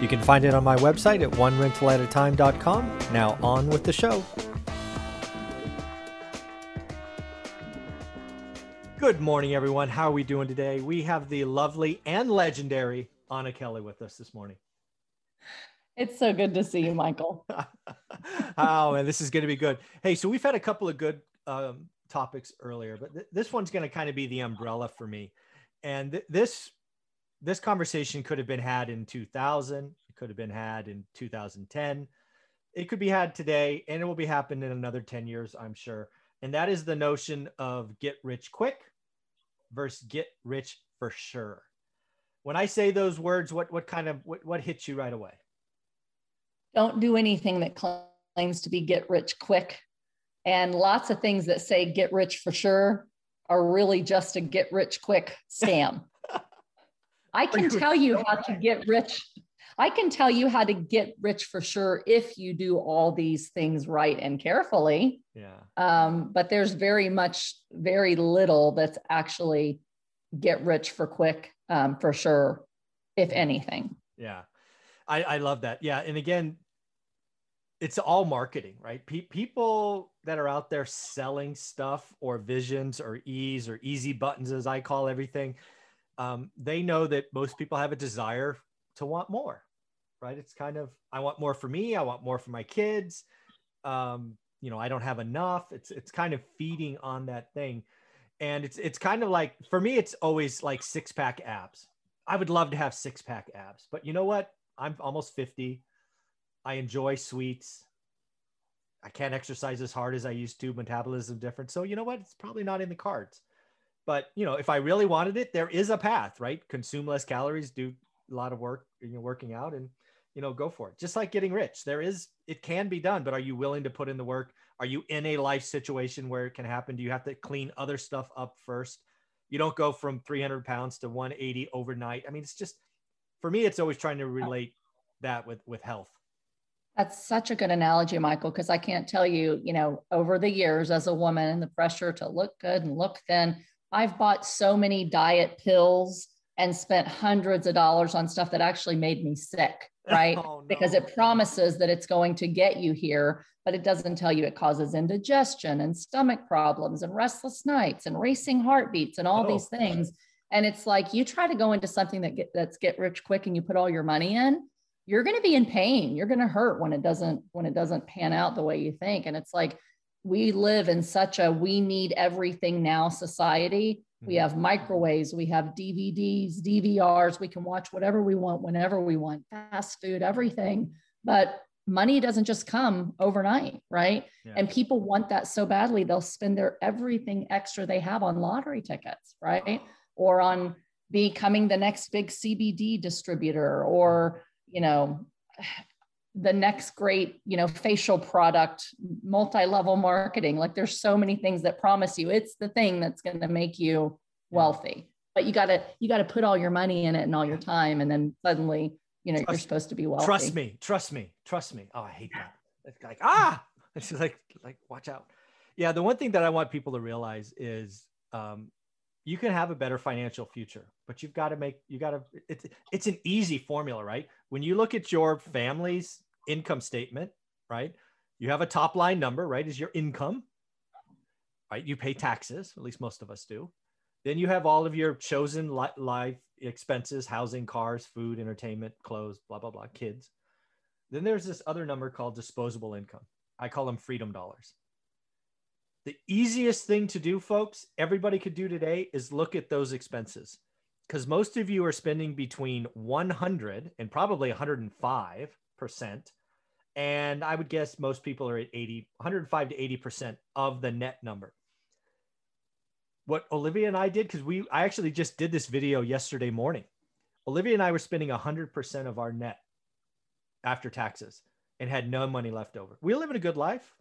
You can find it on my website at onerentalatatime.com. Now, on with the show. Good morning, everyone. How are we doing today? We have the lovely and legendary Anna Kelly with us this morning. It's so good to see you, Michael. oh, man, this is going to be good. Hey, so we've had a couple of good um, topics earlier, but th- this one's going to kind of be the umbrella for me. And th- this this conversation could have been had in 2000. It could have been had in 2010. It could be had today, and it will be happening in another 10 years, I'm sure. And that is the notion of get rich quick versus get rich for sure. When I say those words, what what kind of what, what hits you right away? Don't do anything that claims to be get rich quick. And lots of things that say get rich for sure are really just a get rich quick scam. I can tell you how to get rich. I can tell you how to get rich for sure if you do all these things right and carefully. Yeah. Um, but there's very much, very little that's actually get rich for quick um, for sure, if anything. Yeah. I, I love that. Yeah. And again, it's all marketing, right? Pe- people that are out there selling stuff or visions or ease or easy buttons, as I call everything, um, they know that most people have a desire to want more, right? It's kind of, I want more for me. I want more for my kids. Um, you know, I don't have enough. It's, it's kind of feeding on that thing. And it's, it's kind of like, for me, it's always like six pack abs. I would love to have six pack abs, but you know what? I'm almost 50. I enjoy sweets. I can't exercise as hard as I used to. Metabolism different. So you know what? It's probably not in the cards. But you know, if I really wanted it, there is a path, right? Consume less calories, do a lot of work, you know, working out, and you know, go for it. Just like getting rich, there is it can be done, but are you willing to put in the work? Are you in a life situation where it can happen? Do you have to clean other stuff up first? You don't go from 300 pounds to 180 overnight. I mean, it's just for me, it's always trying to relate that with with health. That's such a good analogy, Michael, because I can't tell you, you know, over the years as a woman and the pressure to look good and look thin, I've bought so many diet pills and spent hundreds of dollars on stuff that actually made me sick, oh, right? oh, no. Because it promises that it's going to get you here, but it doesn't tell you it causes indigestion and stomach problems and restless nights and racing heartbeats and all oh. these things. And it's like you try to go into something that get, that's get rich quick and you put all your money in, you're going to be in pain. You're going to hurt when it doesn't when it doesn't pan out the way you think. And it's like we live in such a we need everything now society. We mm-hmm. have microwaves, we have DVDs, DVRs, we can watch whatever we want whenever we want, fast food, everything. But money doesn't just come overnight, right? Yeah. And people want that so badly, they'll spend their everything extra they have on lottery tickets, right? Or on becoming the next big CBD distributor or, you know, the next great you know facial product multi-level marketing. Like there's so many things that promise you. It's the thing that's going to make you wealthy. But you got to you got to put all your money in it and all your time and then suddenly you know trust, you're supposed to be wealthy. trust me trust me trust me. Oh i hate that. It's like ah! It's like like watch out. Yeah the one thing that i want people to realize is um, you can have a better financial future but you've got to make you got to it's it's an easy formula right? When you look at your family's income statement, right? You have a top line number, right? Is your income, right? You pay taxes, at least most of us do. Then you have all of your chosen li- life expenses, housing, cars, food, entertainment, clothes, blah, blah, blah, kids. Then there's this other number called disposable income. I call them freedom dollars. The easiest thing to do, folks, everybody could do today is look at those expenses because most of you are spending between 100 and probably 105 percent and I would guess most people are at 80, 105 to 80% of the net number. What Olivia and I did, because we, I actually just did this video yesterday morning. Olivia and I were spending 100% of our net after taxes. and had no money left over. We were living a good life.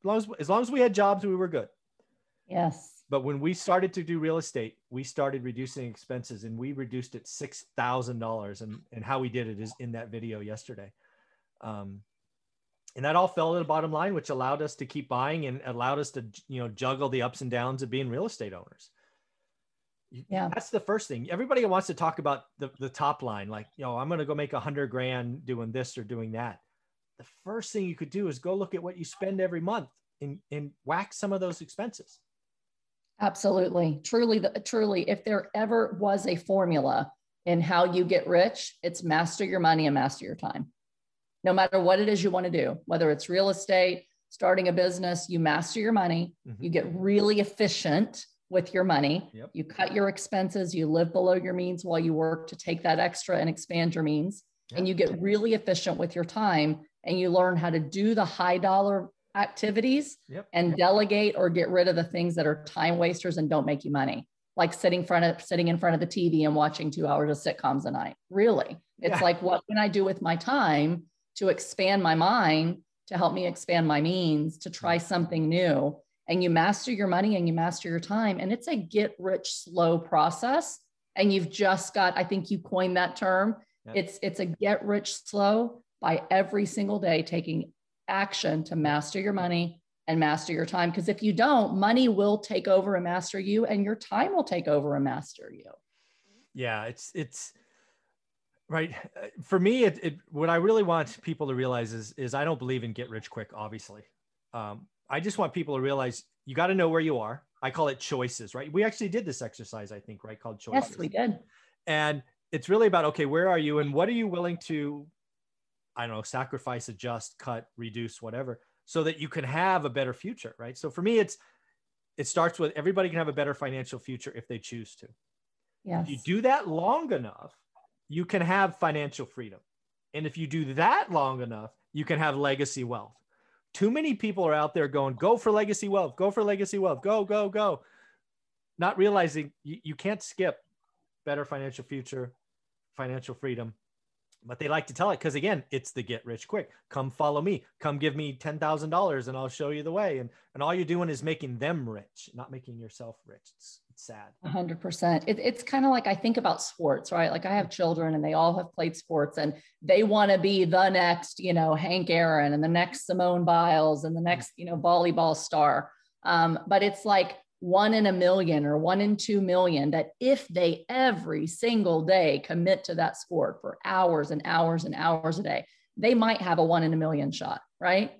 As long as, as long as we had jobs, we were good. Yes. But when we started to do real estate, we started reducing expenses and we reduced it $6,000. And, and how we did it is in that video yesterday. Um, and that all fell to the bottom line, which allowed us to keep buying and allowed us to, you know, juggle the ups and downs of being real estate owners. Yeah. That's the first thing. Everybody wants to talk about the, the top line, like, you know, I'm going to go make a hundred grand doing this or doing that. The first thing you could do is go look at what you spend every month and, and whack some of those expenses. Absolutely. Truly, the, truly, if there ever was a formula in how you get rich, it's master your money and master your time. No matter what it is you want to do, whether it's real estate, starting a business, you master your money, mm-hmm. you get really efficient with your money, yep. you cut your expenses, you live below your means while you work to take that extra and expand your means, yep. and you get really efficient with your time and you learn how to do the high dollar activities yep. and delegate or get rid of the things that are time wasters and don't make you money like sitting front of sitting in front of the tv and watching two hours of sitcoms a night really it's yeah. like what can i do with my time to expand my mind to help me expand my means to try mm. something new. And you master your money and you master your time. And it's a get rich slow process. And you've just got i think you coined that term. It's it's a get rich slow by every single day taking action to master your money and master your time. Because if you don't, money will take over and master you, and your time will take over and master you. Yeah, it's it's right for me. It, it what I really want people to realize is is I don't believe in get rich quick. Obviously, um, I just want people to realize you got to know where you are. I call it choices. Right? We actually did this exercise, I think, right, called choices. Yes, we did. And it's really about okay, where are you, and what are you willing to I don't know, sacrifice, adjust, cut, reduce, whatever, so that you can have a better future, right? So for me, it's it starts with everybody can have a better financial future if they choose to. Yes. If you do that long enough, you can have financial freedom. And if you do that long enough, you can have legacy wealth. Too many people are out there going, go for legacy wealth, go for legacy wealth, go, go, go. Not realizing you, you can't skip better financial future, financial freedom, but they like to tell it because again it's the get rich quick. Come follow me. Come give me $10000 and i'll show you the way. And, and all you're doing is making them rich not making yourself rich. It's, it's sad. 100% it, it's kind of like i think about sports right? Like i have children and they all have played sports and they want to be the next you know hank aaron and the next simone biles and the next you know volleyball star. Um, but it's like one in a million or one in two million that if they every single day commit to that sport for hours and hours and hours a day, they might have a one in a million shot, right?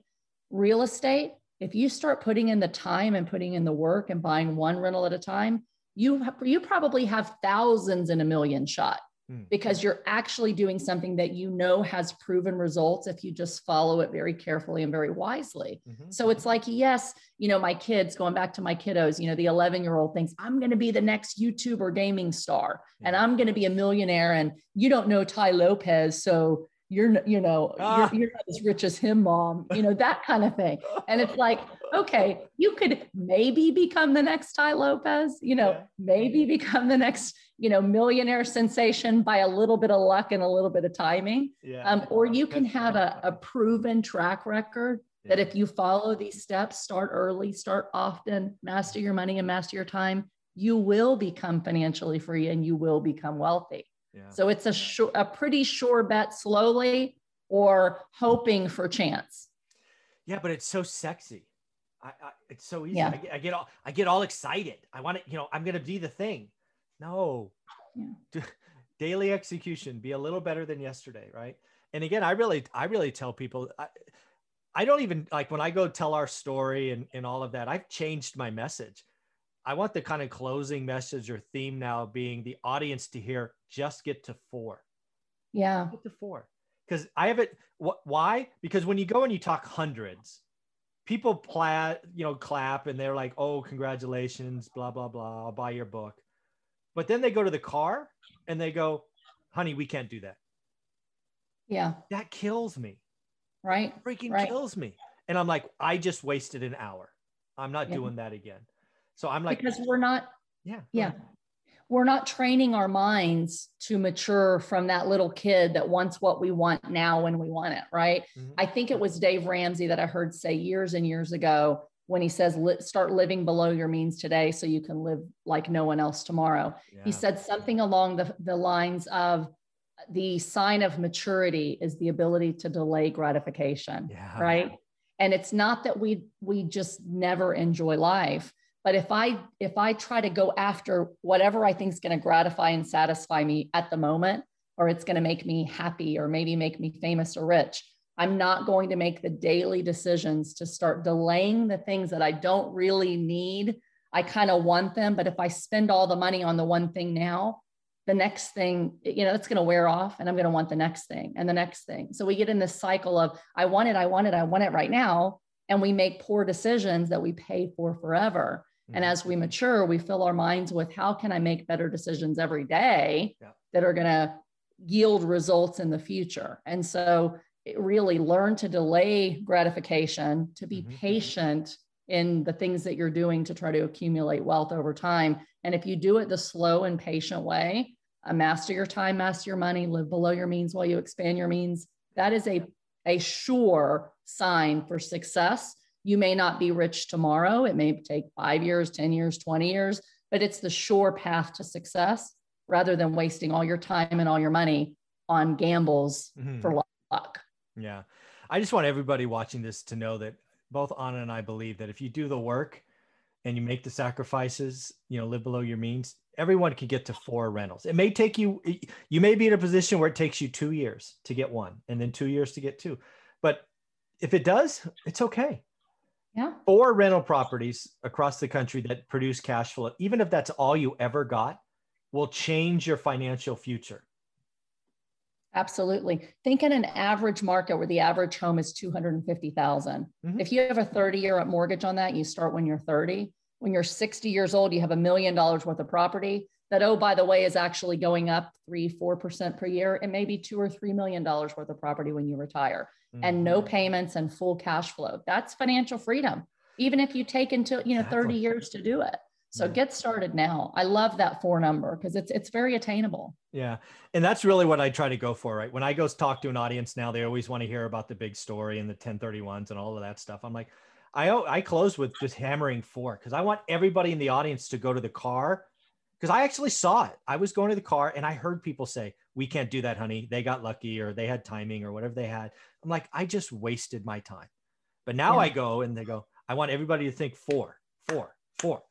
Real estate, if you start putting in the time and putting in the work and buying one rental at a time, you, you probably have thousands in a million shot Hmm. because you're actually doing something that you know has proven results if you just follow it very carefully and very wisely. Mm-hmm. So it's like, yes, you know, my kids, going back to my kiddos, you know, the 11 year old thinks, I'm going to be the next YouTuber gaming star and I'm going to be a millionaire. And you don't know Tai Lopez. So you're you know ah. you're, you're, not as rich as him mom you know that kind of thing and it's like okay you could maybe become the next Tai Lopez you know yeah. maybe become the next you know millionaire sensation by a little bit of luck and a little bit of timing yeah. um, or you can have a, a proven track record yeah. that if you follow these steps start early start often master your money and master your time you will become financially free and you will become wealthy so it's a, sure, a pretty sure bet slowly or hoping for chance. Yeah, but it's so sexy. I, I it's so easy. Yeah. I, I, get all I get all excited. I want to, you know, I'm gonna be the thing. No. Yeah. Daily execution, be a little better than yesterday, right? And again, I really, I really tell people I, I don't even like when I go tell our story and, and all of that, I've changed my message. I want the kind of closing message or theme now being the audience to hear just get to four. Yeah. Get to four. Because I have it. What, why? Because when you go and you talk hundreds, people plat, you know, clap and they're like, oh, congratulations, blah, blah, blah. I'll buy your book. But then they go to the car and they go, honey, we can't do that. Yeah. That kills me. Right. Freaking right. kills me. And I'm like, I just wasted an hour. I'm not yeah. doing that again. So I'm like, because we're not, yeah, yeah. we're not training our minds to mature from that little kid that wants what we want now when we want it, right? Mm-hmm. I think it was Dave Ramsey that I heard say years and years ago when he says start living below your means today so you can live like no one else tomorrow. Yeah. He said something along the, the lines of the sign of maturity is the ability to delay gratification, yeah. right? And it's not that we we just never enjoy life, but if I if I try to go after whatever I think is going to gratify and satisfy me at the moment or it's going to make me happy or maybe make me famous or rich, I'm not going to make the daily decisions to start delaying the things that I don't really need. I kind of want them, but if I spend all the money on the one thing now, the next thing, you know, it's going to wear off and I'm going to want the next thing and the next thing. So we get in this cycle of I want it, I want it, I want it right now. And we make poor decisions that we pay for forever. And mm-hmm. as we mature, we fill our minds with how can I make better decisions every day yeah. that are going to yield results in the future. And so really learn to delay gratification, to be mm-hmm. patient in the things that you're doing to try to accumulate wealth over time. And if you do it the slow and patient way, uh, master your time, master your money, live below your means while you expand your means, that is a, a sure sign for success. You may not be rich tomorrow. It may take five years, 10 years, 20 years, but it's the sure path to success rather than wasting all your time and all your money on gambles mm-hmm. for luck. Yeah. I just want everybody watching this to know that both Anna and I believe that if you do the work and you make the sacrifices, you know, live below your means, everyone can get to four rentals. It may take you, you may be in a position where it takes you two years to get one and then two years to get two. But if it does, it's okay. Yeah. Four rental properties across the country that produce cash flow, even if that's all you ever got, will change your financial future. Absolutely. Think in an average market where the average home is 250,000. Mm-hmm. If you have a 30 year mortgage on that, you start when you're 30. When you're 60 years old, you have a million dollars worth of property that, oh, by the way, is actually going up three, 4% per year. and maybe two or $3 million worth of property when you retire mm-hmm. and no mm-hmm. payments and full cash flow. That's financial freedom. Even if you take until, you know, exactly. 30 years to do it. So get started now. I love that four number because it's it's very attainable. Yeah. And that's really what I try to go for, right? When I go talk to an audience now, they always want to hear about the big story and the 1031s and all of that stuff. I'm like, I I close with just hammering four because I want everybody in the audience to go to the car because I actually saw it. I was going to the car and I heard people say, "We can't do that, honey. They got lucky or they had timing or whatever they had." I'm like, I just wasted my time. But now yeah. I go and they go, I want everybody to think four, four, four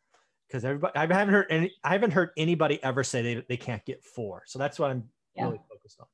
because everybody I haven't heard any I haven't heard anybody ever say they, they can't get four. So that's what I'm yeah. really focused on.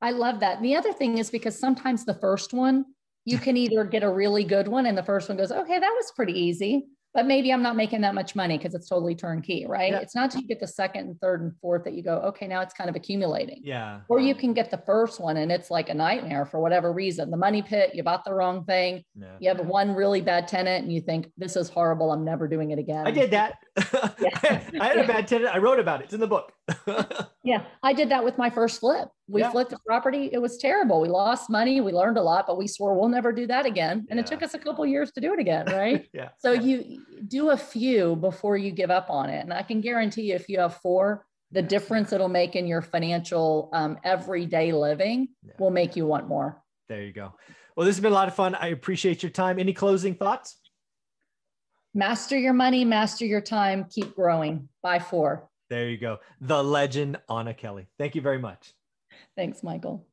I love that. The other thing is because sometimes the first one you can either get a really good one and the first one goes, okay, that was pretty easy but maybe I'm not making that much money because it's totally turnkey, right? Yeah. It's not until you get the second and third and fourth that you go, okay, now it's kind of accumulating. Yeah. Or you can get the first one and it's like a nightmare for whatever reason. The money pit, you bought the wrong thing. Yeah. You have one really bad tenant and you think, this is horrible. I'm never doing it again. I did that. I, I had a bad tenant. I wrote about it. It's in the book. yeah. I did that with my first flip. We yeah. flipped the property. It was terrible. We lost money. We learned a lot, but we swore we'll never do that again. And yeah. it took us a couple years to do it again, right? yeah. So you do a few before you give up on it. And I can guarantee you, if you have four, the difference it'll make in your financial um, everyday living yeah. will make you want more. There you go. Well, this has been a lot of fun. I appreciate your time. Any closing thoughts? Master your money, master your time, keep growing. By four. There you go. The legend, Anna Kelly. Thank you very much. Thanks, Michael.